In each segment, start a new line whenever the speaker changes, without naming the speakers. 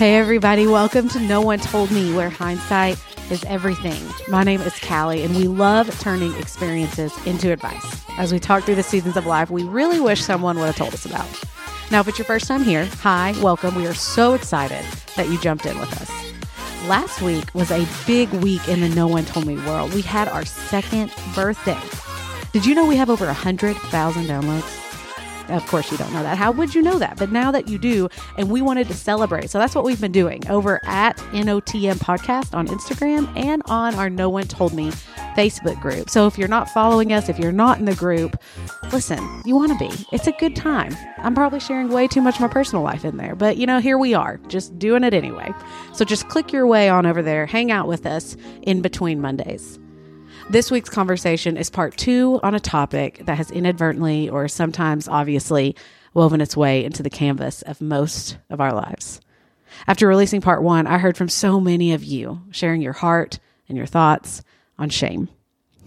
Hey, everybody, welcome to No One Told Me, where hindsight is everything. My name is Callie, and we love turning experiences into advice. As we talk through the seasons of life, we really wish someone would have told us about. Now, if it's your first time here, hi, welcome. We are so excited that you jumped in with us. Last week was a big week in the No One Told Me world. We had our second birthday. Did you know we have over 100,000 downloads? Of course, you don't know that. How would you know that? But now that you do, and we wanted to celebrate. So that's what we've been doing over at NOTM Podcast on Instagram and on our No One Told Me Facebook group. So if you're not following us, if you're not in the group, listen, you want to be. It's a good time. I'm probably sharing way too much of my personal life in there, but you know, here we are, just doing it anyway. So just click your way on over there, hang out with us in between Mondays. This week's conversation is part two on a topic that has inadvertently or sometimes obviously woven its way into the canvas of most of our lives. After releasing part one, I heard from so many of you sharing your heart and your thoughts on shame.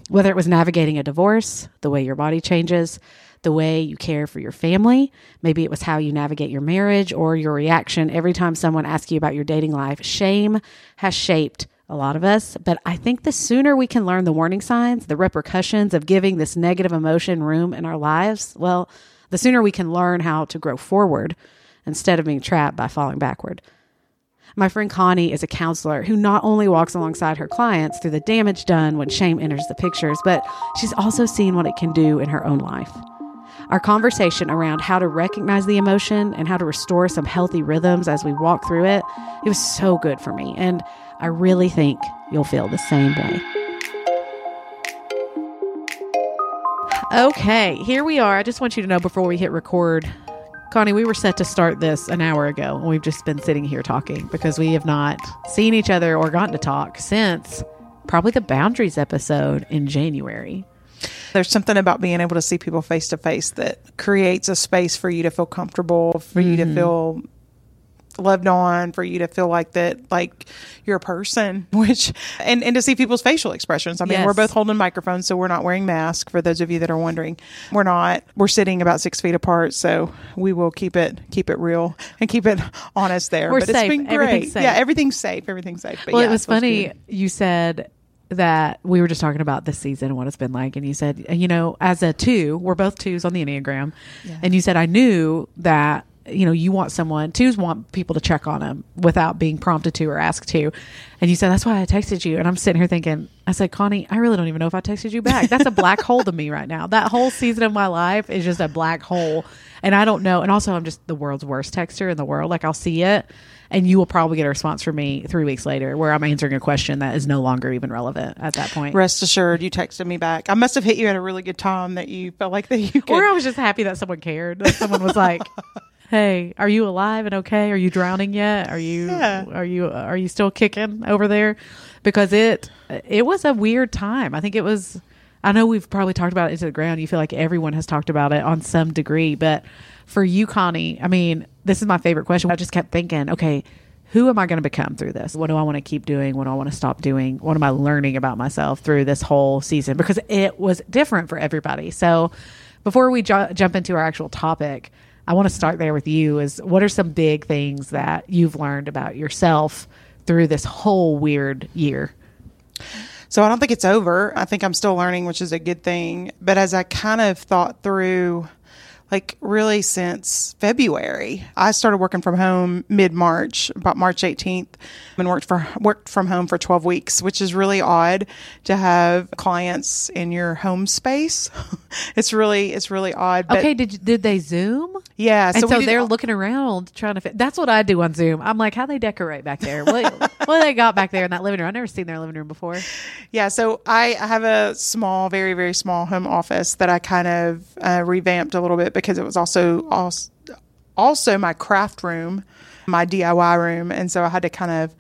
Whether it was navigating a divorce, the way your body changes, the way you care for your family, maybe it was how you navigate your marriage or your reaction every time someone asks you about your dating life, shame has shaped a lot of us. But I think the sooner we can learn the warning signs, the repercussions of giving this negative emotion room in our lives, well, the sooner we can learn how to grow forward instead of being trapped by falling backward. My friend Connie is a counselor who not only walks alongside her clients through the damage done when shame enters the pictures, but she's also seen what it can do in her own life. Our conversation around how to recognize the emotion and how to restore some healthy rhythms as we walk through it, it was so good for me. And I really think you'll feel the same way. Okay, here we are. I just want you to know before we hit record, Connie, we were set to start this an hour ago, and we've just been sitting here talking because we have not seen each other or gotten to talk since probably the boundaries episode in January.
There's something about being able to see people face to face that creates a space for you to feel comfortable, for mm-hmm. you to feel loved on for you to feel like that like you're a person which and and to see people's facial expressions i mean yes. we're both holding microphones so we're not wearing masks for those of you that are wondering we're not we're sitting about six feet apart so we will keep it keep it real and keep it honest there
we're but safe. it's been great
yeah everything's safe everything's safe
but well
yeah,
it was funny good. you said that we were just talking about this season and what it's been like and you said you know as a two we're both twos on the enneagram yeah. and you said i knew that you know, you want someone, twos want people to check on them without being prompted to or asked to. And you said, that's why I texted you. And I'm sitting here thinking, I said, Connie, I really don't even know if I texted you back. That's a black hole to me right now. That whole season of my life is just a black hole. And I don't know. And also, I'm just the world's worst texter in the world. Like, I'll see it and you will probably get a response from me three weeks later where I'm answering a question that is no longer even relevant at that point.
Rest assured, you texted me back. I must have hit you at a really good time that you felt like that you could.
Or I was just happy that someone cared. That someone was like, hey, are you alive and okay? Are you drowning yet? Are you yeah. are you are you still kicking over there? Because it it was a weird time. I think it was. I know we've probably talked about it into the ground. You feel like everyone has talked about it on some degree, but for you, Connie, I mean, this is my favorite question. I just kept thinking, okay, who am I going to become through this? What do I want to keep doing? What do I want to stop doing? What am I learning about myself through this whole season? Because it was different for everybody. So, before we ju- jump into our actual topic, I want to start there with you is what are some big things that you've learned about yourself through this whole weird year?
So I don't think it's over. I think I'm still learning, which is a good thing. But as I kind of thought through like really since February. I started working from home mid March, about March 18th, and worked for worked from home for 12 weeks, which is really odd to have clients in your home space. it's really it's really odd.
But okay, did did they Zoom?
Yeah,
so, and so they're looking around trying to. Fit. That's what I do on Zoom. I'm like, how they decorate back there? What, what they got back there in that living room? I've never seen their living room before.
Yeah, so I have a small, very very small home office that I kind of uh, revamped a little bit because it was also also my craft room, my DIY room, and so I had to kind of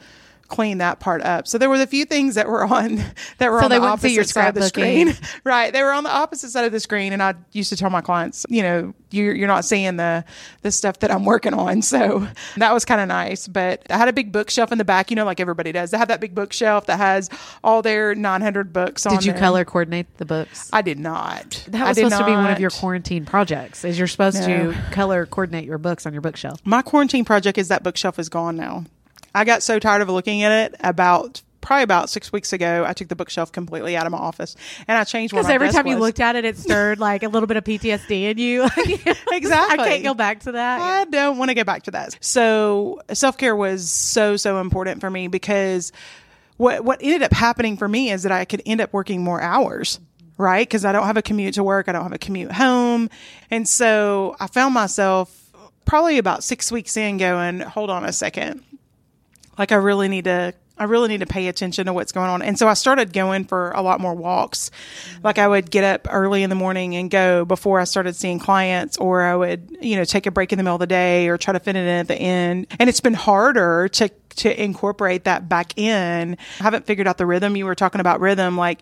clean that part up. So there was a few things that were on that were so on the opposite side of the screen. right. They were on the opposite side of the screen. And I used to tell my clients, you know, you're, you're not seeing the, the stuff that I'm working on. So that was kind of nice. But I had a big bookshelf in the back, you know, like everybody does. They have that big bookshelf that has all their 900 books
did
on
Did you
there.
color coordinate the books?
I did not.
That was supposed not. to be one of your quarantine projects is you're supposed no. to color coordinate your books on your bookshelf.
My quarantine project is that bookshelf is gone now. I got so tired of looking at it about probably about six weeks ago, I took the bookshelf completely out of my office and I changed
because every time was. you looked at it, it stirred like a little bit of PTSD in you.
exactly.
I can't go back to that.
I don't want to go back to that. So self care was so so important for me because what what ended up happening for me is that I could end up working more hours right? Because I don't have a commute to work, I don't have a commute home. And so I found myself probably about six weeks in going, hold on a second. Like, I really need to I really need to pay attention to what's going on. And so I started going for a lot more walks. Like I would get up early in the morning and go before I started seeing clients, or I would, you know, take a break in the middle of the day or try to fit it in at the end. And it's been harder to to incorporate that back in. I haven't figured out the rhythm. You were talking about rhythm, like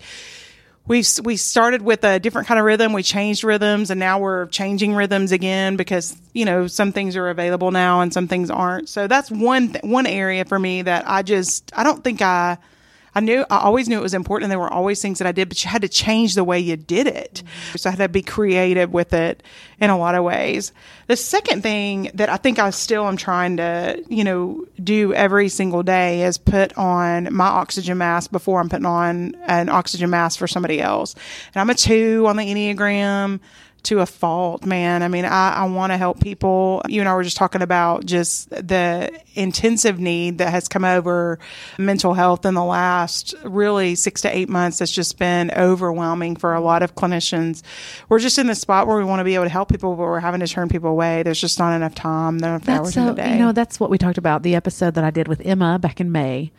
we we started with a different kind of rhythm. We changed rhythms, and now we're changing rhythms again because you know some things are available now and some things aren't. So that's one th- one area for me that I just I don't think I I knew, I always knew it was important. There were always things that I did, but you had to change the way you did it. Mm-hmm. So I had to be creative with it in a lot of ways. The second thing that I think I still am trying to, you know, do every single day is put on my oxygen mask before I'm putting on an oxygen mask for somebody else. And I'm a two on the Enneagram to a fault, man. I mean, I, I want to help people. You and I were just talking about just the intensive need that has come over mental health in the last really six to eight months. That's just been overwhelming for a lot of clinicians. We're just in the spot where we want to be able to help people, but we're having to turn people away. There's just not enough time, not enough
that's
hours
so,
in the day.
You know, that's what we talked about the episode that I did with Emma back in May.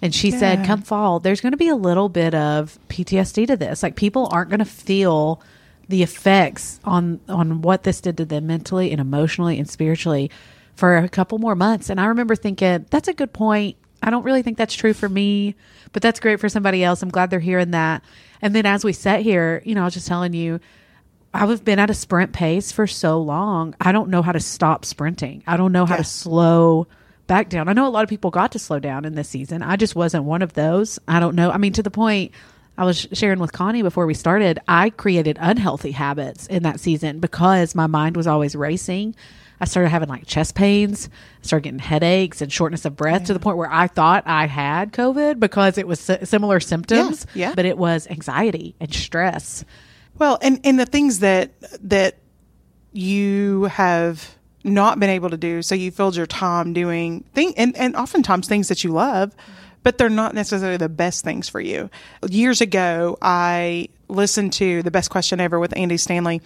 And she yeah. said, come fall, there's going to be a little bit of PTSD to this. Like people aren't going to feel – the effects on on what this did to them mentally and emotionally and spiritually for a couple more months. And I remember thinking, that's a good point. I don't really think that's true for me, but that's great for somebody else. I'm glad they're hearing that. And then as we sat here, you know, I was just telling you, I've been at a sprint pace for so long. I don't know how to stop sprinting. I don't know how to slow back down. I know a lot of people got to slow down in this season. I just wasn't one of those. I don't know. I mean, to the point I was sharing with Connie before we started, I created unhealthy habits in that season because my mind was always racing. I started having like chest pains, started getting headaches and shortness of breath yeah. to the point where I thought I had COVID because it was similar symptoms.
Yeah, yeah.
But it was anxiety and stress.
Well, and, and the things that, that you have not been able to do. So you filled your time doing thing and, and oftentimes things that you love. Mm-hmm but they're not necessarily the best things for you. Years ago, I listened to the best question ever with Andy Stanley,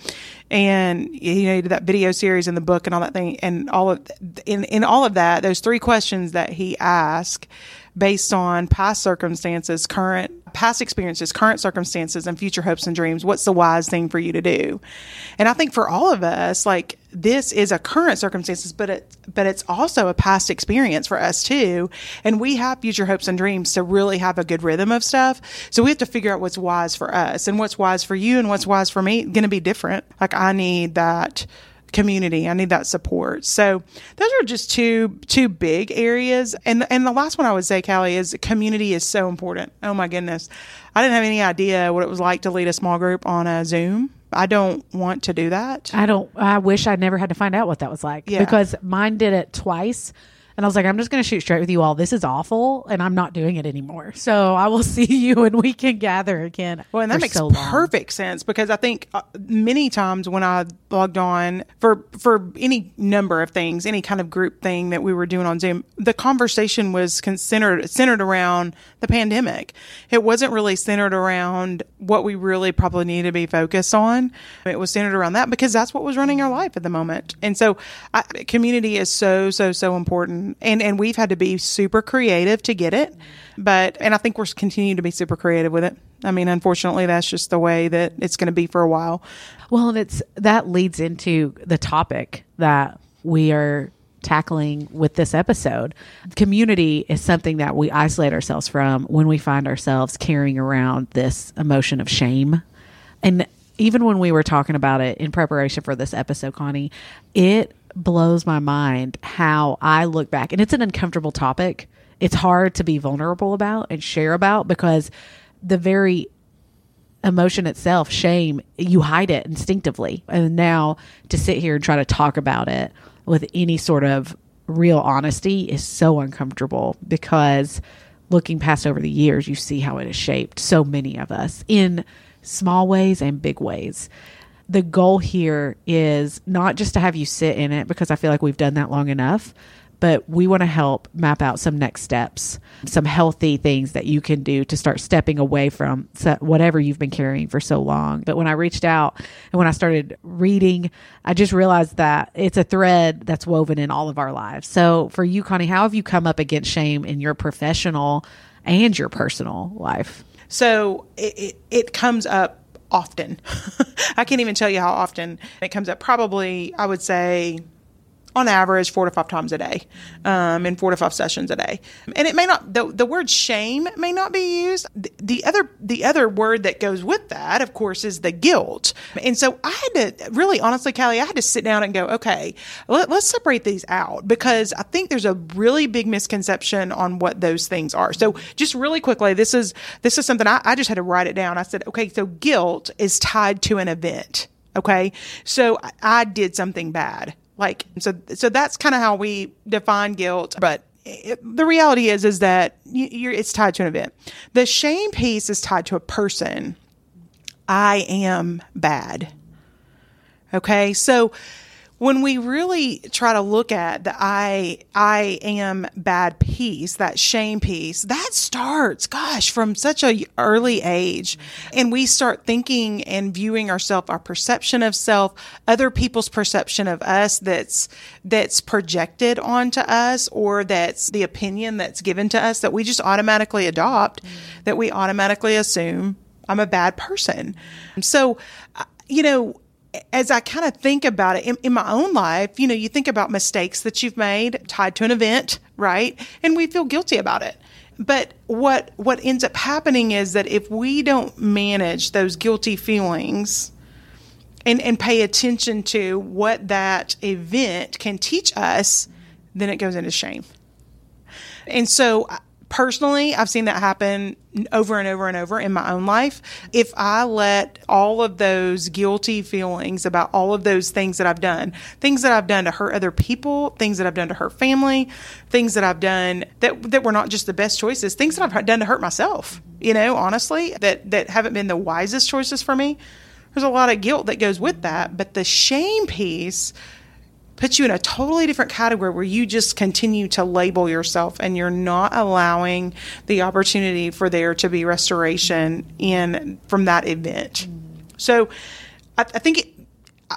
and you know he did that video series and the book and all that thing, and all of in in all of that, those three questions that he asked based on past circumstances, current past experiences, current circumstances, and future hopes and dreams. What's the wise thing for you to do? And I think for all of us, like this is a current circumstances, but it but it's also a past experience for us too. And we have future hopes and dreams to really have a good rhythm of stuff. So we have to figure out what's wise for us and what's wise for you and what's wise for me going to be different. Like I need that community. I need that support. So those are just two two big areas. And and the last one I would say, Callie, is community is so important. Oh my goodness. I didn't have any idea what it was like to lead a small group on a Zoom. I don't want to do that.
I don't I wish I'd never had to find out what that was like. Yeah. Because mine did it twice and I was like, I'm just going to shoot straight with you all. This is awful, and I'm not doing it anymore. So I will see you and we can gather again.
Well, and that makes so perfect sense because I think uh, many times when I logged on for for any number of things, any kind of group thing that we were doing on Zoom, the conversation was centered centered around the pandemic. It wasn't really centered around what we really probably need to be focused on. It was centered around that because that's what was running our life at the moment. And so, I, community is so so so important Um, and and we've had to be super creative to get it. But and I think we're continuing to be super creative with it. I mean, unfortunately, that's just the way that it's going to be for a while.
Well, and it's that leads into the topic that we are tackling with this episode. Community is something that we isolate ourselves from when we find ourselves carrying around this emotion of shame. And even when we were talking about it in preparation for this episode, Connie, it blows my mind how I look back, and it's an uncomfortable topic. It's hard to be vulnerable about and share about because the very emotion itself, shame, you hide it instinctively. And now to sit here and try to talk about it with any sort of real honesty is so uncomfortable because looking past over the years, you see how it has shaped so many of us in small ways and big ways. The goal here is not just to have you sit in it because I feel like we've done that long enough, but we want to help map out some next steps, some healthy things that you can do to start stepping away from whatever you've been carrying for so long. But when I reached out and when I started reading, I just realized that it's a thread that's woven in all of our lives. So for you, Connie, how have you come up against shame in your professional and your personal life?
So it, it, it comes up often. I can't even tell you how often it comes up. Probably, I would say on average four to five times a day um, in four to five sessions a day. And it may not the, the word shame may not be used. The, the other the other word that goes with that of course is the guilt. And so i had to really honestly callie i had to sit down and go okay let, let's separate these out because i think there's a really big misconception on what those things are. So just really quickly this is this is something I, I just had to write it down. I said okay so guilt is tied to an event Okay. So I did something bad. Like, so, so that's kind of how we define guilt. But it, the reality is, is that you, it's tied to an event. The shame piece is tied to a person. I am bad. Okay. So, when we really try to look at the I I am bad piece, that shame piece, that starts, gosh, from such a early age. And we start thinking and viewing ourselves, our perception of self, other people's perception of us that's that's projected onto us or that's the opinion that's given to us that we just automatically adopt, that we automatically assume I'm a bad person. So, uh, you know, as I kind of think about it in, in, my own life, you know, you think about mistakes that you've made tied to an event, right? And we feel guilty about it. But what what ends up happening is that if we don't manage those guilty feelings and, and pay attention to what that event can teach us, then it goes into shame. And so personally, I've seen that happen over and over and over in my own life. If I let all of those guilty feelings about all of those things that I've done, things that I've done to hurt other people, things that I've done to hurt family, things that I've done that that were not just the best choices, things that I've done to hurt myself, you know, honestly, that that haven't been the wisest choices for me. There's a lot of guilt that goes with that, but the shame piece puts you in a totally different category where you just continue to label yourself and you're not allowing the opportunity for there to be restoration in from that event. So I, I think it,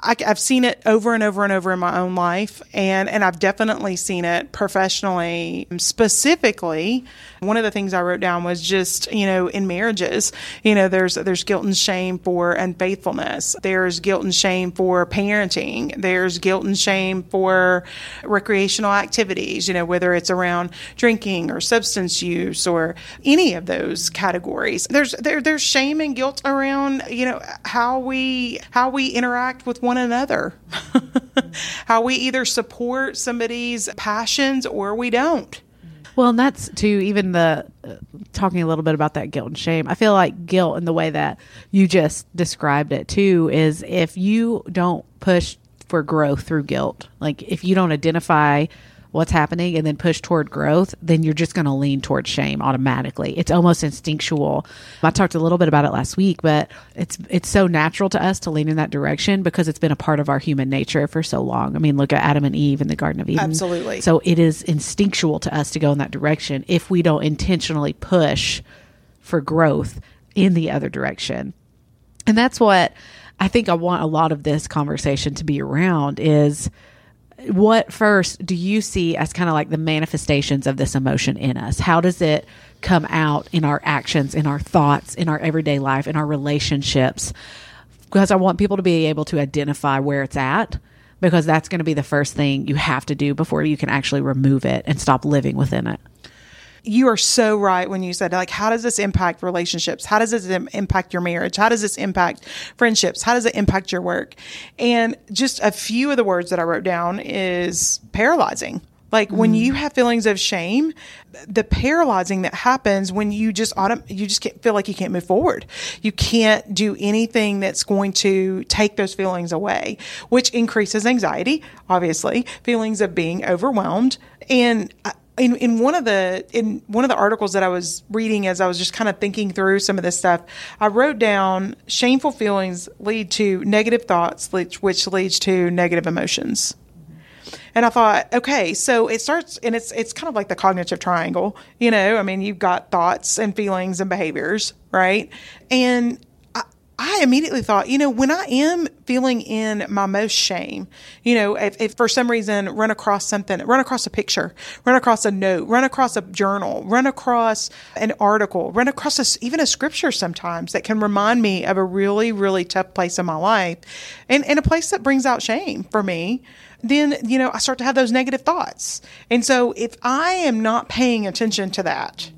I, have seen it over and over and over in my own life, and and I've definitely seen it professionally. Specifically, one of the things I wrote down was just you know in marriages, you know there's there's guilt and shame for unfaithfulness. There's guilt and shame for parenting. There's guilt and shame for recreational activities. You know whether it's around drinking or substance use or any of those categories. There's there there's shame and guilt around you know how we how we interact with one another. How we either support somebody's passions or we don't.
Well, and that's to even the uh, talking a little bit about that guilt and shame. I feel like guilt in the way that you just described it too is if you don't push for growth through guilt, like if you don't identify what's happening and then push toward growth, then you're just going to lean toward shame automatically. It's almost instinctual. I talked a little bit about it last week, but it's it's so natural to us to lean in that direction because it's been a part of our human nature for so long. I mean, look at Adam and Eve in the Garden of Eden.
Absolutely.
So it is instinctual to us to go in that direction if we don't intentionally push for growth in the other direction. And that's what I think I want a lot of this conversation to be around is what first do you see as kind of like the manifestations of this emotion in us? How does it come out in our actions, in our thoughts, in our everyday life, in our relationships? Because I want people to be able to identify where it's at because that's going to be the first thing you have to do before you can actually remove it and stop living within it
you are so right when you said like how does this impact relationships? How does this impact your marriage? How does this impact friendships? How does it impact your work? And just a few of the words that i wrote down is paralyzing. Like when mm. you have feelings of shame, the paralyzing that happens when you just autom- you just can't feel like you can't move forward. You can't do anything that's going to take those feelings away, which increases anxiety, obviously, feelings of being overwhelmed. And I, in, in one of the in one of the articles that I was reading as I was just kind of thinking through some of this stuff, I wrote down shameful feelings lead to negative thoughts, which, which leads to negative emotions. And I thought, okay, so it starts, and it's it's kind of like the cognitive triangle, you know. I mean, you've got thoughts and feelings and behaviors, right? And I, immediately thought, you know, when I am feeling in my most shame, you know, if, if for some reason run across something, run across a picture, run across a note, run across a journal, run across an article, run across a, even a scripture sometimes that can remind me of a really, really tough place in my life and, and a place that brings out shame for me then you know I start to have those negative thoughts. And so if I am not paying attention to that,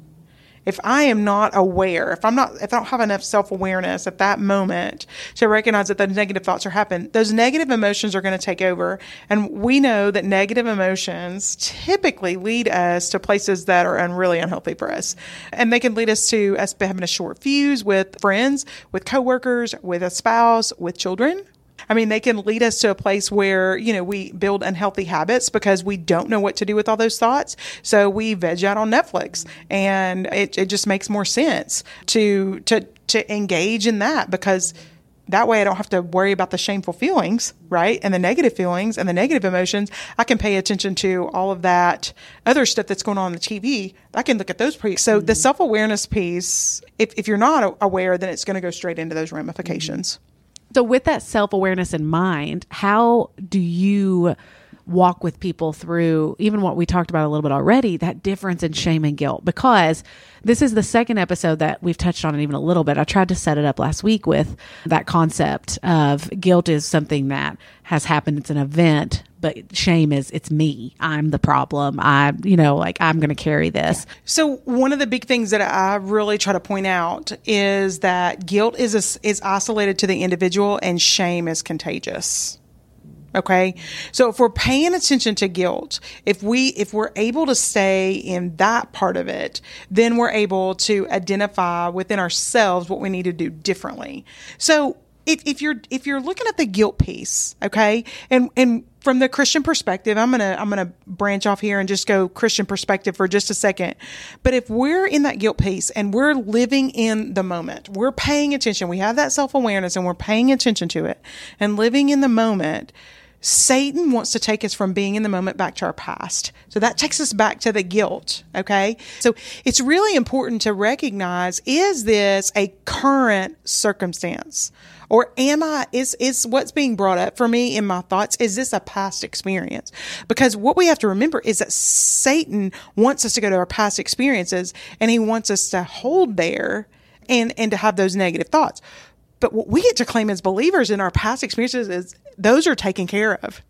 if I am not aware, if I'm not if I don't have enough self-awareness at that moment to recognize that those negative thoughts are happening, those negative emotions are going to take over. And we know that negative emotions typically lead us to places that are un- really unhealthy for us. And they can lead us to us having a short fuse with friends, with coworkers, with a spouse, with children, I mean, they can lead us to a place where, you know, we build unhealthy habits because we don't know what to do with all those thoughts. So we veg out on Netflix and it, it just makes more sense to, to, to engage in that because that way I don't have to worry about the shameful feelings, right? And the negative feelings and the negative emotions. I can pay attention to all of that other stuff that's going on on the TV. I can look at those pre. So the mm-hmm. self awareness piece, if, if you're not aware, then it's going to go straight into those ramifications.
So, with that self awareness in mind, how do you walk with people through even what we talked about a little bit already that difference in shame and guilt? Because this is the second episode that we've touched on it even a little bit. I tried to set it up last week with that concept of guilt is something that has happened, it's an event, but shame is it's me. I'm the problem. I, you know, like I'm going to carry this.
So one of the big things that I really try to point out is that guilt is a, is isolated to the individual and shame is contagious. Okay. So if we're paying attention to guilt, if we, if we're able to stay in that part of it, then we're able to identify within ourselves what we need to do differently. So if, if you're, if you're looking at the guilt piece, okay, and, and from the Christian perspective, I'm gonna I'm gonna branch off here and just go Christian perspective for just a second. But if we're in that guilt piece and we're living in the moment, we're paying attention, we have that self awareness and we're paying attention to it and living in the moment. Satan wants to take us from being in the moment back to our past. So that takes us back to the guilt. Okay. So it's really important to recognize, is this a current circumstance? Or am I, is, is what's being brought up for me in my thoughts, is this a past experience? Because what we have to remember is that Satan wants us to go to our past experiences and he wants us to hold there and, and to have those negative thoughts. But what we get to claim as believers in our past experiences is those are taken care of,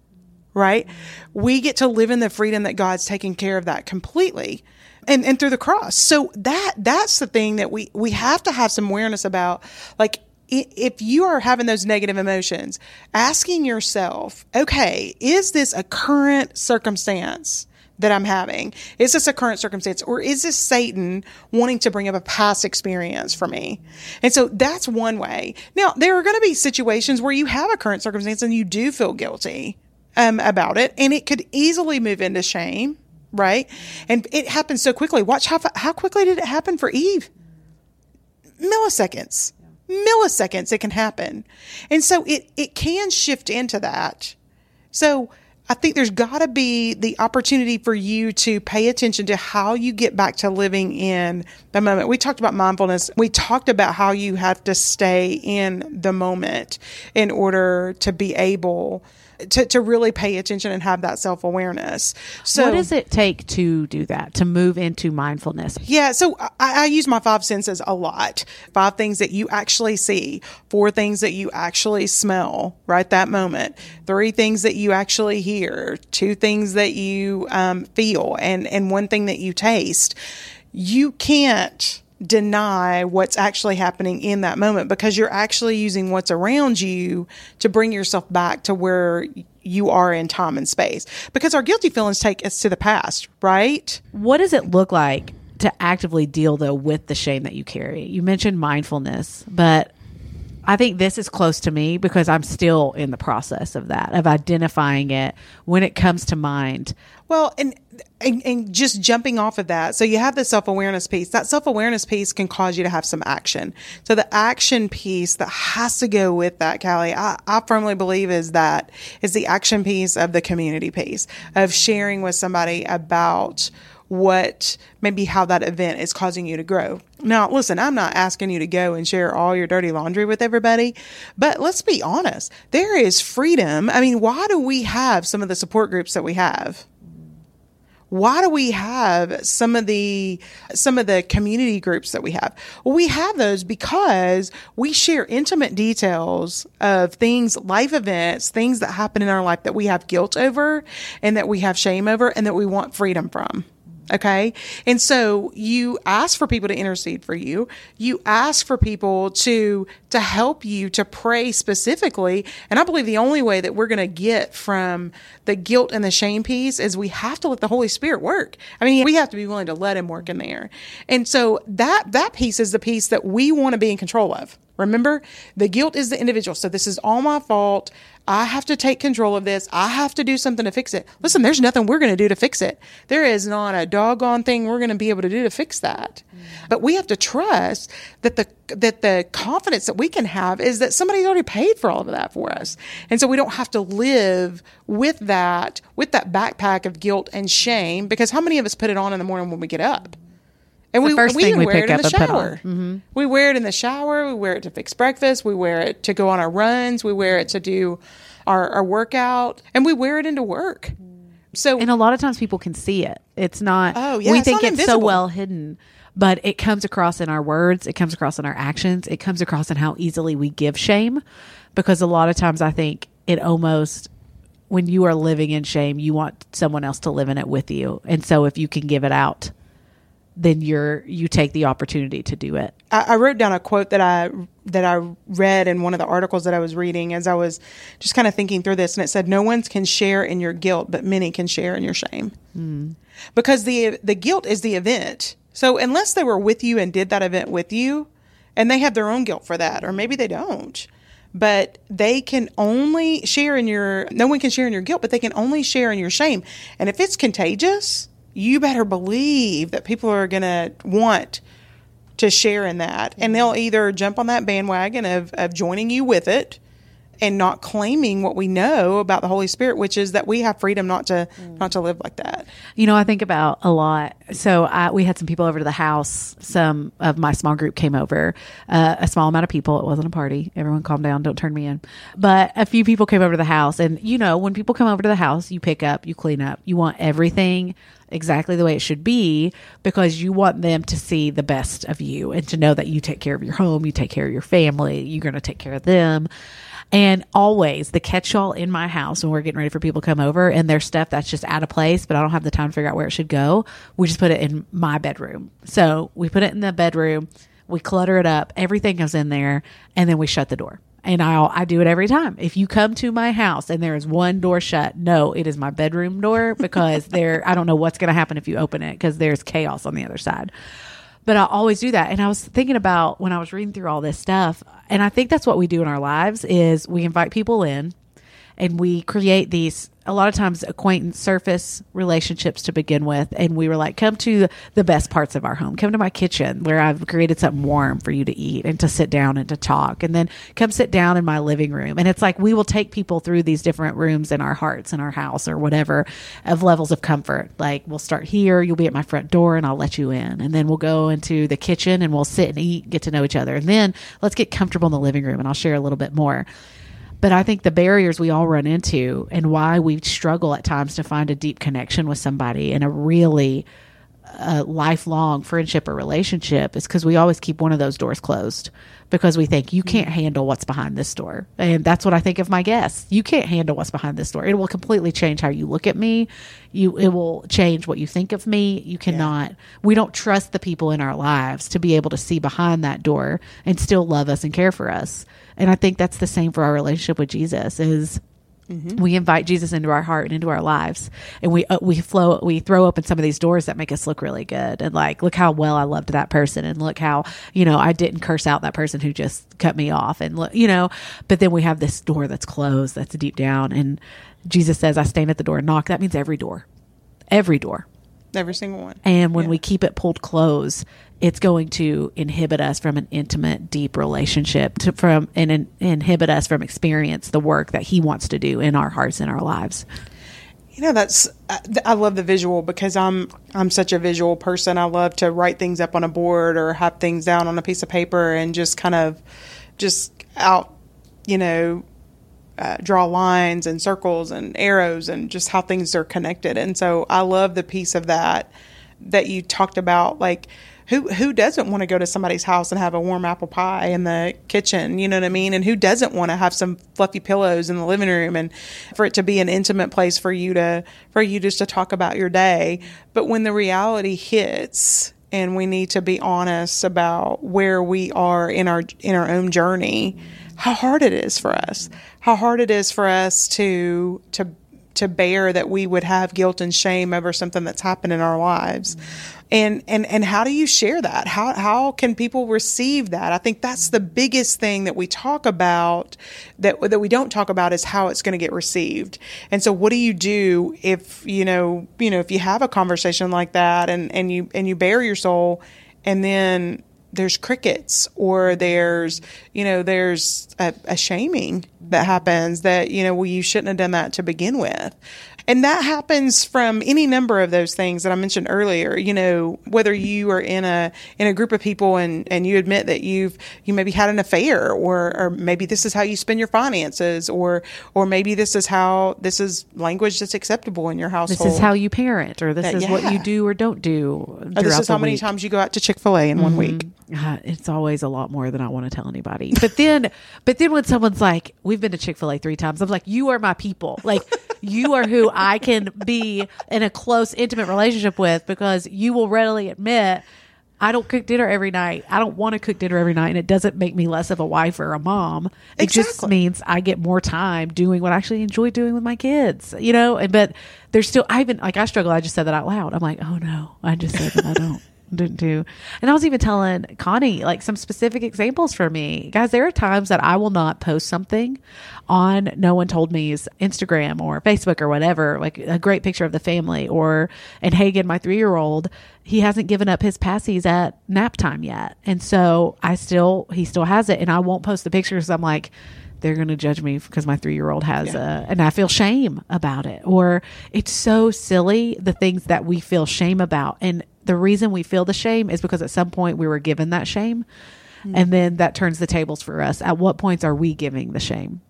right? We get to live in the freedom that God's taking care of that completely. And, and through the cross. So that, that's the thing that we, we have to have some awareness about. Like, if you are having those negative emotions, asking yourself, okay, is this a current circumstance that I'm having? Is this a current circumstance or is this Satan wanting to bring up a past experience for me? And so that's one way. Now, there are going to be situations where you have a current circumstance and you do feel guilty um, about it, and it could easily move into shame, right? And it happens so quickly. Watch how, how quickly did it happen for Eve? Milliseconds milliseconds it can happen. And so it, it can shift into that. So I think there's got to be the opportunity for you to pay attention to how you get back to living in the moment. We talked about mindfulness. We talked about how you have to stay in the moment in order to be able to, to really pay attention and have that self awareness. So,
what does it take to do that, to move into mindfulness?
Yeah, so I, I use my five senses a lot. Five things that you actually see, four things that you actually smell right that moment, three things that you actually hear, two things that you um, feel, and, and one thing that you taste. You can't deny what's actually happening in that moment because you're actually using what's around you to bring yourself back to where you are in time and space. Because our guilty feelings take us to the past, right?
What does it look like to actively deal though with the shame that you carry? You mentioned mindfulness, but I think this is close to me because I'm still in the process of that, of identifying it when it comes to mind.
Well, and, and, and just jumping off of that. So you have the self awareness piece. That self awareness piece can cause you to have some action. So the action piece that has to go with that, Callie, I, I firmly believe is that is the action piece of the community piece of sharing with somebody about what maybe how that event is causing you to grow. Now, listen, I'm not asking you to go and share all your dirty laundry with everybody, but let's be honest. There is freedom. I mean, why do we have some of the support groups that we have? why do we have some of the some of the community groups that we have well we have those because we share intimate details of things life events things that happen in our life that we have guilt over and that we have shame over and that we want freedom from Okay. And so you ask for people to intercede for you. You ask for people to, to help you to pray specifically. And I believe the only way that we're going to get from the guilt and the shame piece is we have to let the Holy Spirit work. I mean, we have to be willing to let him work in there. And so that, that piece is the piece that we want to be in control of. Remember, the guilt is the individual. So this is all my fault. I have to take control of this. I have to do something to fix it. Listen, there's nothing we're going to do to fix it. There is not a doggone thing we're going to be able to do to fix that. Mm. But we have to trust that the that the confidence that we can have is that somebody's already paid for all of that for us. And so we don't have to live with that with that backpack of guilt and shame because how many of us put it on in the morning when we get up?
And we, first we thing we wear pick it in the shower.
Mm-hmm. We wear it in the shower. We wear it to fix breakfast. We wear it to go on our runs. We wear it to do our, our workout, and we wear it into work. So,
and a lot of times people can see it. It's not.
Oh, yeah.
We
it's
think it's
invisible.
so well hidden, but it comes across in our words. It comes across in our actions. It comes across in how easily we give shame, because a lot of times I think it almost when you are living in shame, you want someone else to live in it with you, and so if you can give it out then you're you take the opportunity to do it.
I, I, wrote down a quote that I that I read in one of the articles that I was reading as I was just kind of thinking through this, and it said, "No one can share in your guilt, but many can share in your shame." Mm. Because the the guilt is the event. So unless they were with you and did that event with you, and they have their own guilt for that, or maybe they don't. But they can only share in your, no one can share in your guilt, but they can only share in your shame. And if it's contagious, you better believe that people are going to want to share in that. And they'll either jump on that bandwagon of, of joining you with it and not claiming what we know about the Holy Spirit, which is that we have freedom not to mm. not to live like that.
You know, I think about a lot. So I, we had some people over to the house. Some of my small group came over. Uh, a small amount of people. It wasn't a party. Everyone, calm down. Don't turn me in. But a few people came over to the house, and you know, when people come over to the house, you pick up, you clean up, you want everything exactly the way it should be because you want them to see the best of you and to know that you take care of your home, you take care of your family, you're going to take care of them. And always the catch all in my house when we're getting ready for people to come over and there's stuff that's just out of place, but I don't have the time to figure out where it should go. We just put it in my bedroom. So we put it in the bedroom, we clutter it up, everything goes in there, and then we shut the door and I I do it every time. If you come to my house and there is one door shut, no, it is my bedroom door because there I don't know what's going to happen if you open it because there's chaos on the other side. But I always do that. And I was thinking about when I was reading through all this stuff, and I think that's what we do in our lives is we invite people in and we create these a lot of times acquaintance surface relationships to begin with. And we were like come to the best parts of our home. Come to my kitchen where i've created something warm for you to eat and to sit down and to talk. And then come sit down in my living room. And it's like we will take people through these different rooms in our hearts in our house or whatever of levels of comfort. Like we'll start here. You'll be at my front door and i'll let you in. And then we'll go into the kitchen and we'll sit and eat and get to know each other. And then let's get comfortable in the living room and i'll share a little bit more but I think the barriers we all run into and why we struggle at times to find a deep connection with somebody and a really a lifelong friendship or relationship is because we always keep one of those doors closed because we think you can't mm-hmm. handle what's behind this door. And that's what I think of my guests. You can't handle what's behind this door. It will completely change how you look at me. You it will change what you think of me. You cannot we don't trust the people in our lives to be able to see behind that door and still love us and care for us. And I think that's the same for our relationship with Jesus is we invite Jesus into our heart and into our lives, and we uh, we flow we throw open some of these doors that make us look really good, and like look how well I loved that person, and look how you know I didn't curse out that person who just cut me off, and look you know, but then we have this door that's closed, that's deep down, and Jesus says, "I stand at the door and knock." That means every door, every door,
Every single one.
and when we keep it pulled close, it's going to inhibit us from an intimate, deep relationship to from and in, inhibit us from experience the work that He wants to do in our hearts and our lives.
You know, that's I, I love the visual because I'm I'm such a visual person. I love to write things up on a board or have things down on a piece of paper and just kind of just out, you know, uh, draw lines and circles and arrows and just how things are connected. And so I love the piece of that that you talked about, like who who doesn't want to go to somebody's house and have a warm apple pie in the kitchen? You know what I mean? And who doesn't want to have some fluffy pillows in the living room and for it to be an intimate place for you to for you just to talk about your day? But when the reality hits and we need to be honest about where we are in our in our own journey, how hard it is for us. How hard it is for us to to to bear that we would have guilt and shame over something that's happened in our lives. And and and how do you share that? How how can people receive that? I think that's the biggest thing that we talk about that that we don't talk about is how it's going to get received. And so what do you do if, you know, you know, if you have a conversation like that and and you and you bare your soul and then there's crickets or there's you know there's a, a shaming that happens that you know well you shouldn't have done that to begin with and that happens from any number of those things that I mentioned earlier. You know, whether you are in a in a group of people and and you admit that you've you maybe had an affair, or or maybe this is how you spend your finances, or or maybe this is how this is language that's acceptable in your household.
This is how you parent, or this
Uh,
is what you do or don't do.
Or this is how many
week.
times you go out to Chick Fil A in one week.
Uh, it's always a lot more than I want to tell anybody. But then, but then when someone's like, "We've been to Chick Fil A three times," I'm like, "You are my people. Like, you are who I can be in a close, intimate relationship with because you will readily admit." I don't cook dinner every night. I don't want to cook dinner every night, and it doesn't make me less of a wife or a mom. It just means I get more time doing what I actually enjoy doing with my kids, you know. And but there's still, I even like I struggle. I just said that out loud. I'm like, oh no, I just said that I don't didn't do. And I was even telling Connie like some specific examples for me, guys. There are times that I will not post something on No One Told Me's Instagram or Facebook or whatever, like a great picture of the family or and Hagen, my three year old. He hasn't given up his passies at nap time yet, and so I still he still has it, and I won't post the pictures. I'm like they're going to judge me because my three year old has a, and I feel shame about it. Or it's so silly, the things that we feel shame about. And the reason we feel the shame is because at some point we were given that shame. And mm. then that turns the tables for us. At what points are we giving the shame?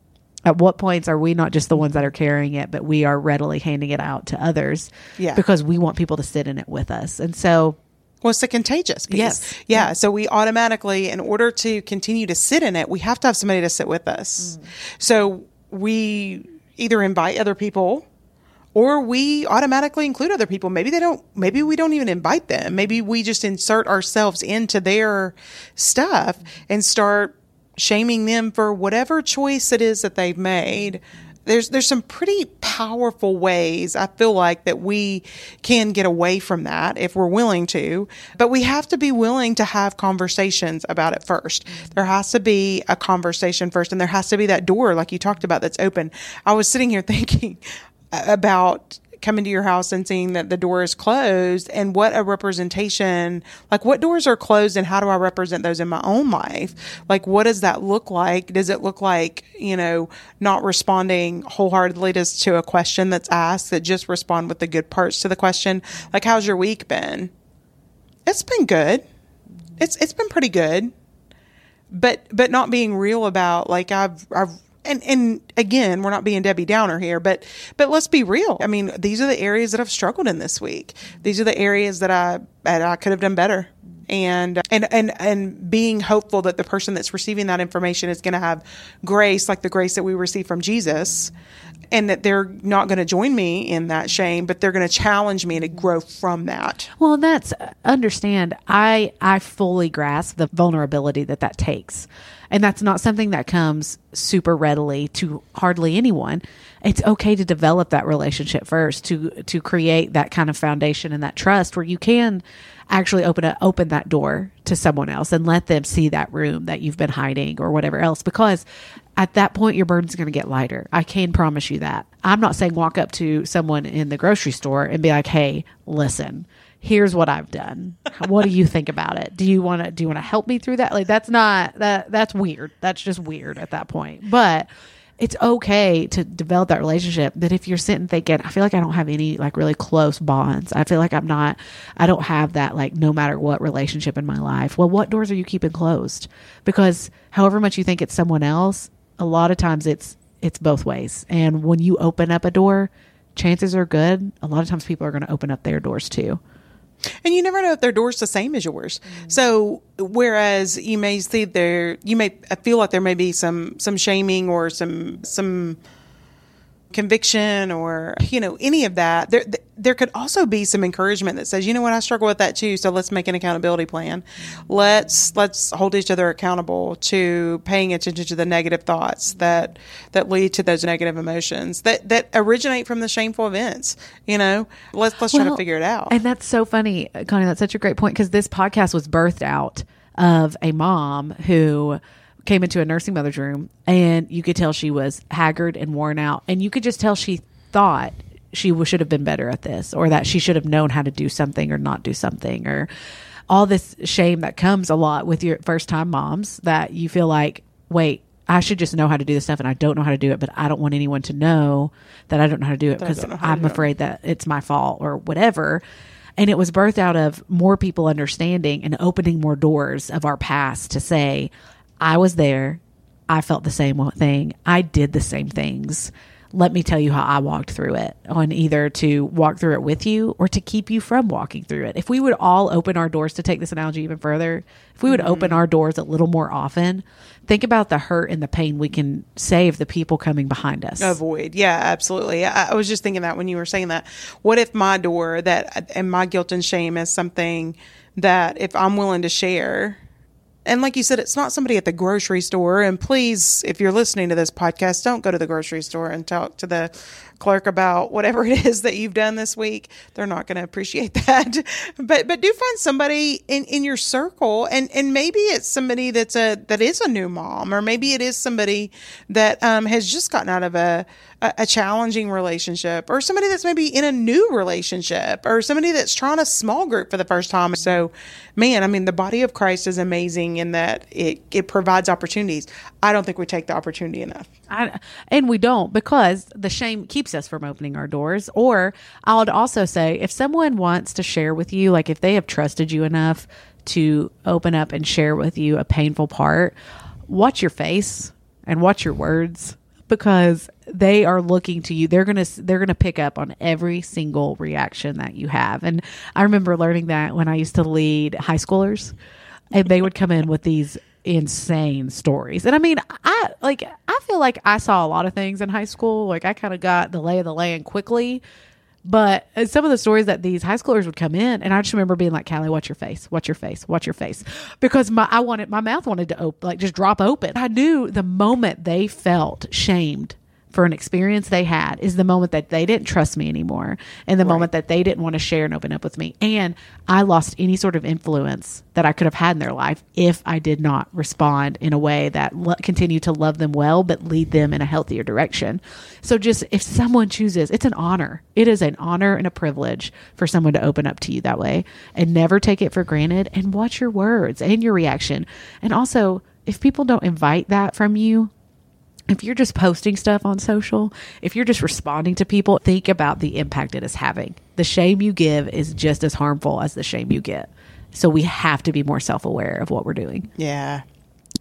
At what points are we not just the ones that are carrying it, but we are readily handing it out to others
Yeah.
because we want people to sit in it with us. And so,
Well, it's the contagious piece.
Yes.
Yeah. So we automatically, in order to continue to sit in it, we have to have somebody to sit with us. Mm. So we either invite other people or we automatically include other people. Maybe they don't, maybe we don't even invite them. Maybe we just insert ourselves into their stuff and start shaming them for whatever choice it is that they've made there's there's some pretty powerful ways I feel like that we can get away from that if we're willing to, but we have to be willing to have conversations about it first. There has to be a conversation first, and there has to be that door, like you talked about, that's open. I was sitting here thinking about coming to your house and seeing that the door is closed and what a representation like what doors are closed and how do I represent those in my own life? Like what does that look like? Does it look like you know not responding wholeheartedly to, a question that's asked that just respond with the good parts to the question? Like how's your week been? It's been good. It's it's been pretty good. But but not being real about like I've I've and and again, we're not being Debbie Downer here, but but let's be real. I mean, these are the areas that I've struggled in this week. These are the areas that I that I could have done better. And and and and being hopeful that the person that's receiving that information is going to have grace, like the grace that we receive from Jesus, and that they're not going to join me in that shame, but they're going to challenge me to grow from that.
Well, that's understand. I I fully grasp the vulnerability that that takes, and that's not something that comes super readily to hardly anyone. It's okay to develop that relationship first to to create that kind of foundation and that trust where you can actually open a, open that door to someone else and let them see that room that you've been hiding or whatever else because at that point your burden's going to get lighter. I can promise you that. I'm not saying walk up to someone in the grocery store and be like, "Hey, listen, here's what I've done. What do you think about it? Do you want to do you want to help me through that?" Like that's not that that's weird. That's just weird at that point. But it's okay to develop that relationship. But if you're sitting thinking, I feel like I don't have any like really close bonds. I feel like I'm not, I don't have that like no matter what relationship in my life. Well, what doors are you keeping closed? Because however much you think it's someone else, a lot of times it's, it's both ways. And when you open up a door, chances are good. A lot of times people are going to open up their doors too.
And you never know if their door's the same as yours. Mm-hmm. So whereas you may see there, you may feel like there may be some some shaming or some some conviction or you know any of that there there could also be some encouragement that says you know what? I struggle with that too so let's make an accountability plan. Let's let's hold each other accountable to paying attention to the negative thoughts that that lead to those negative emotions that that originate from the shameful events you know? Let's let's well, try to figure it out.
and that's so funny Connie that's such a great point because this podcast was birthed out of a mom who came into a nursing mother's room and you could tell she was haggard and worn out. And you could just tell she thought she should have been better at this or that she should have known how to do something or not do something or all this shame that comes a lot with your first time moms that you feel like, wait, I should just know how to do this stuff and I don't know how to do it, but I don't want anyone to know that I don't know how to do it because I'm afraid that it's my fault or whatever. And it was birthed out of more people understanding and opening more doors of our past to say, I was there. I felt the same thing. I did the same things. Let me tell you how I walked through it on either to walk through it with you or to keep you from walking through it. If we would all open our doors to take this analogy even further, if we would mm-hmm. open our doors a little more often, think about the hurt and the pain we can save the people coming behind us.
Avoid. Yeah, absolutely. I, I was just thinking that when you were saying that. What if my door that and my guilt and shame is something that if I'm willing to share, and like you said, it's not somebody at the grocery store. And please, if you're listening to this podcast, don't go to the grocery store and talk to the clerk about whatever it is that you've done this week. They're not going to appreciate that. but but do find somebody in, in your circle and, and maybe it's somebody that's a that is a new mom or maybe it is somebody that um, has just gotten out of a, a, a challenging relationship or somebody that's maybe in a new relationship or somebody that's trying a small group for the first time. So man, I mean the body of Christ is amazing in that it, it provides opportunities. I don't think we take the opportunity enough.
I, and we don't because the shame keeps us from opening our doors. Or I would also say if someone wants to share with you, like if they have trusted you enough to open up and share with you a painful part, watch your face and watch your words because they are looking to you they're going to they're going to pick up on every single reaction that you have and i remember learning that when i used to lead high schoolers and they would come in with these insane stories. And I mean, I like I feel like I saw a lot of things in high school. Like I kind of got the lay of the land quickly. But uh, some of the stories that these high schoolers would come in, and I just remember being like, "Callie, watch your face, watch your face, watch your face," because my I wanted my mouth wanted to open, like just drop open. I knew the moment they felt shamed for an experience they had is the moment that they didn't trust me anymore and the right. moment that they didn't want to share and open up with me. And I lost any sort of influence that I could have had in their life if I did not respond in a way that lo- continued to love them well, but lead them in a healthier direction. So just if someone chooses, it's an honor. It is an honor and a privilege for someone to open up to you that way and never take it for granted and watch your words and your reaction. And also, if people don't invite that from you, if you're just posting stuff on social, if you're just responding to people, think about the impact it is having. The shame you give is just as harmful as the shame you get. So we have to be more self aware of what we're doing.
Yeah.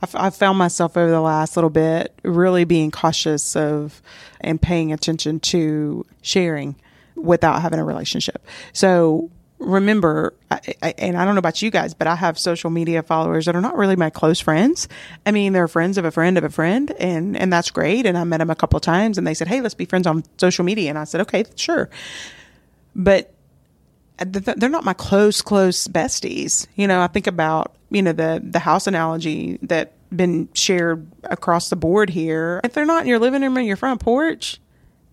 I've, I've found myself over the last little bit really being cautious of and paying attention to sharing without having a relationship. So remember, I, I, and I don't know about you guys, but I have social media followers that are not really my close friends. I mean, they're friends of a friend of a friend, and and that's great. And I met them a couple of times, and they said, "Hey, let's be friends on social media." And I said, "Okay, sure," but uh, they're not my close close besties you know i think about you know the the house analogy that been shared across the board here if they're not in your living room or your front porch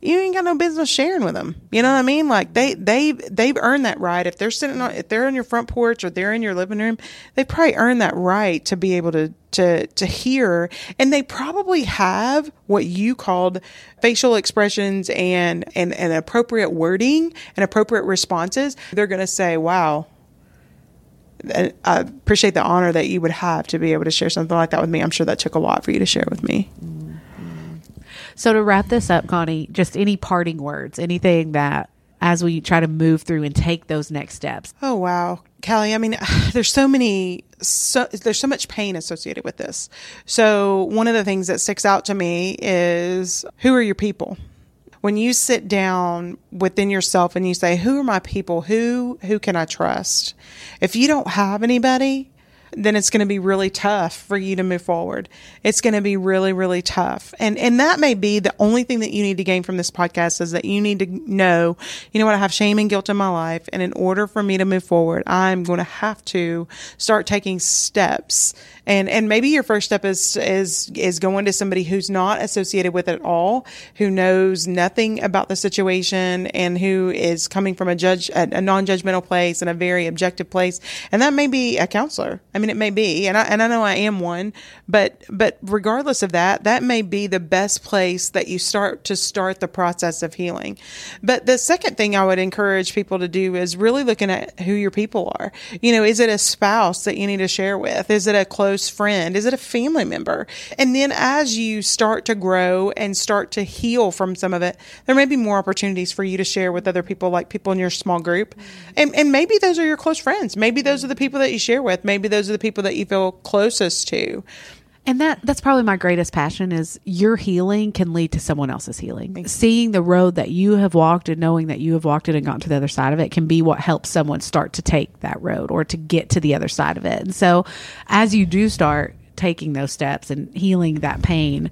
you ain't got no business sharing with them. You know what I mean? Like they they they've earned that right. If they're sitting on if they're on your front porch or they're in your living room, they've probably earned that right to be able to to to hear and they probably have what you called facial expressions and and, and appropriate wording and appropriate responses. They're going to say, "Wow, uh, I appreciate the honor that you would have to be able to share something like that with me. I'm sure that took a lot for you to share with me.
So to wrap this up, Connie, just any parting words, anything that as we try to move through and take those next steps.
Oh wow, Callie. I mean, there's so many, so there's so much pain associated with this. So one of the things that sticks out to me is who are your people? When you sit down within yourself and you say, "Who are my people? Who who can I trust?" If you don't have anybody, then it's going to be really tough for you to move forward. It's going to be really, really tough. And, and that may be the only thing that you need to gain from this podcast is that you need to know, you know what, I have shame and guilt in my life. And in order for me to move forward, I'm going to have to start taking steps. And, and maybe your first step is, is, is going to somebody who's not associated with it at all, who knows nothing about the situation and who is coming from a judge, a, a non-judgmental place and a very objective place. And that may be a counselor. I mean, it may be, and I, and I know I am one, but, but regardless of that, that may be the best place that you start to start the process of healing. But the second thing I would encourage people to do is really looking at who your people are. You know, is it a spouse that you need to share with? Is it a close friend? Is it a family member? And then as you start to grow and start to heal from some of it, there may be more opportunities for you to share with other people, like people in your small group. And, and maybe those are your close friends. Maybe those are the people that you share with. Maybe those are the people that you feel closest to.
And that that's probably my greatest passion is your healing can lead to someone else's healing. Seeing the road that you have walked and knowing that you have walked it and gotten to the other side of it can be what helps someone start to take that road or to get to the other side of it. And so as you do start taking those steps and healing that pain,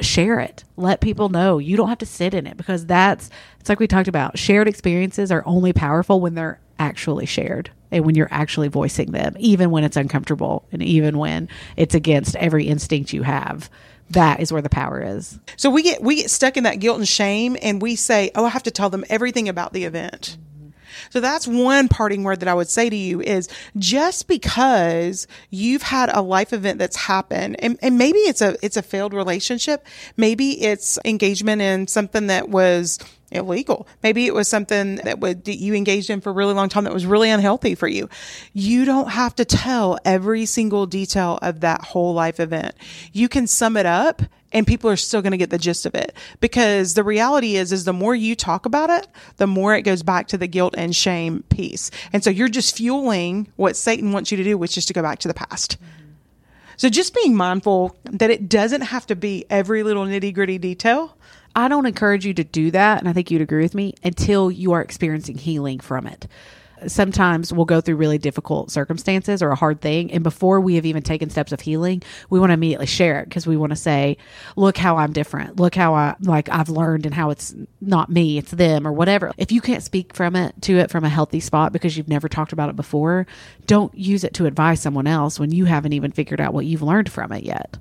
share it. Let people know. You don't have to sit in it because that's it's like we talked about. Shared experiences are only powerful when they're actually shared and when you're actually voicing them, even when it's uncomfortable and even when it's against every instinct you have. That is where the power is.
So we get we get stuck in that guilt and shame and we say, "Oh, I have to tell them everything about the event." So that's one parting word that I would say to you is just because you've had a life event that's happened and, and maybe it's a it's a failed relationship, maybe it's engagement in something that was illegal. Maybe it was something that would that you engaged in for a really long time that was really unhealthy for you. You don't have to tell every single detail of that whole life event. You can sum it up and people are still going to get the gist of it because the reality is is the more you talk about it the more it goes back to the guilt and shame piece and so you're just fueling what satan wants you to do which is to go back to the past so just being mindful that it doesn't have to be every little nitty gritty detail
I don't encourage you to do that, and I think you'd agree with me, until you are experiencing healing from it. Sometimes we'll go through really difficult circumstances or a hard thing. And before we have even taken steps of healing, we want to immediately share it because we want to say, look how I'm different. Look how I, like, I've learned and how it's not me, it's them or whatever. If you can't speak from it to it from a healthy spot because you've never talked about it before, don't use it to advise someone else when you haven't even figured out what you've learned from it yet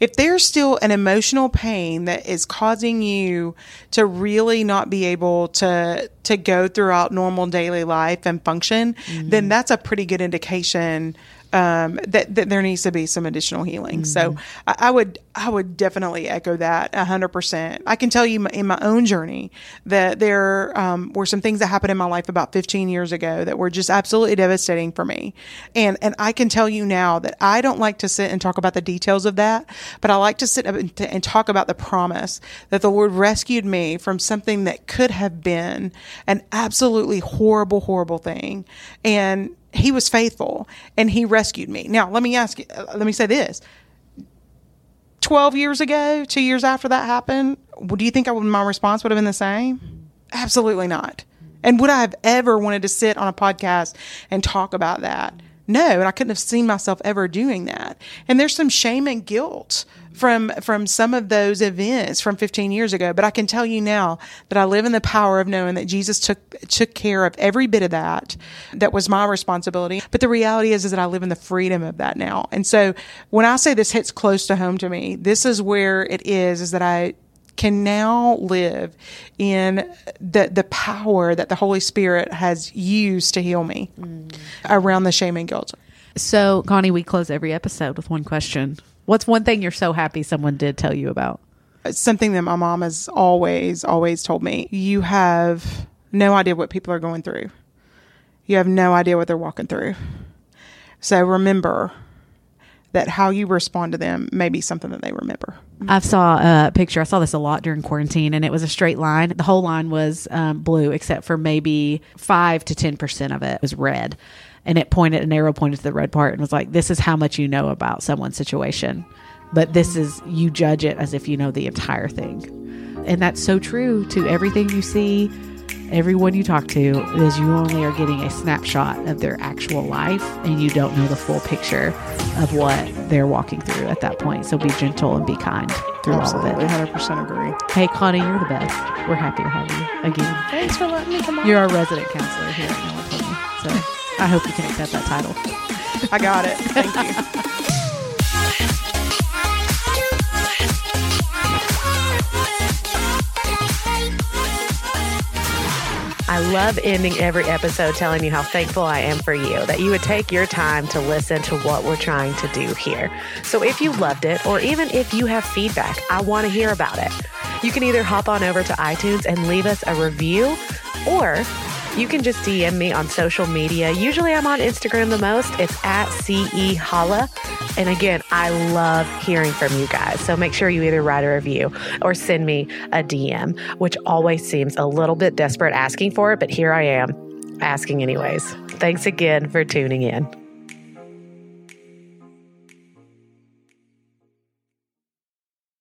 if there's still an emotional pain that is causing you to really not be able to to go throughout normal daily life and function, mm-hmm. then that's a pretty good indication um, that, that there needs to be some additional healing. Mm-hmm. So I, I, would I would definitely echo that hundred percent. I can tell you in my own journey that there um, were some things that happened in my life about 15 years ago that were just absolutely devastating for me, and and I can tell you now that I don't like to sit and talk about the details of that, but I like to sit and, and talk about the promise that the Lord rescued me from something that could have been an absolutely horrible, horrible thing, and he was faithful and he rescued me. Now, let me ask you, let me say this. 12 years ago, two years after that happened, do you think I would, my response would have been the same? Absolutely not. And would I have ever wanted to sit on a podcast and talk about that? No, and I couldn't have seen myself ever doing that. And there's some shame and guilt from from some of those events from 15 years ago, but I can tell you now that I live in the power of knowing that Jesus took took care of every bit of that. That was my responsibility. But the reality is is that I live in the freedom of that now. And so when I say this hits close to home to me, this is where it is is that I can now live in the the power that the Holy Spirit has used to heal me mm. around the shame and guilt.
So, Connie, we close every episode with one question. What's one thing you're so happy someone did tell you about?
something that my mom has always, always told me. You have no idea what people are going through. You have no idea what they're walking through. So remember that how you respond to them may be something that they remember.
I saw a picture. I saw this a lot during quarantine, and it was a straight line. The whole line was um, blue, except for maybe five to ten percent of it was red, and it pointed an arrow pointed to the red part and was like, "This is how much you know about someone's situation." But this is you judge it as if you know the entire thing, and that's so true to everything you see everyone you talk to is you only are getting a snapshot of their actual life and you don't know the full picture of what they're walking through at that point. So be gentle and be kind through
Absolutely,
all
of it. 100% agree.
Hey, Connie, you're the best. We're happy to have you again.
Thanks for letting me come on.
You're our resident counselor here at No One Told Me. So I hope you can accept that title.
I got it. Thank you.
I love ending every episode telling you how thankful I am for you, that you would take your time to listen to what we're trying to do here. So if you loved it, or even if you have feedback, I want to hear about it. You can either hop on over to iTunes and leave us a review, or you can just DM me on social media. Usually I'm on Instagram the most. It's at CE Holla. And again, I love hearing from you guys. So make sure you either write a review or send me a DM, which always seems a little bit desperate asking for it, but here I am asking anyways. Thanks again for tuning in.